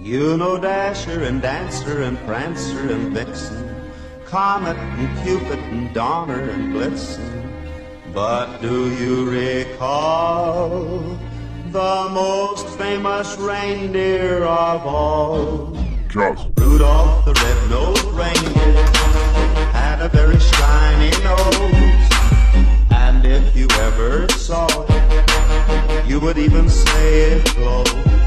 You know Dasher and Dancer and Prancer and Vixen, Comet and Cupid and Donner and Blitzen. But do you recall the most famous reindeer of all? Just Rudolph the red-nosed reindeer had a very shiny nose. And if you ever saw it, you would even say it glows.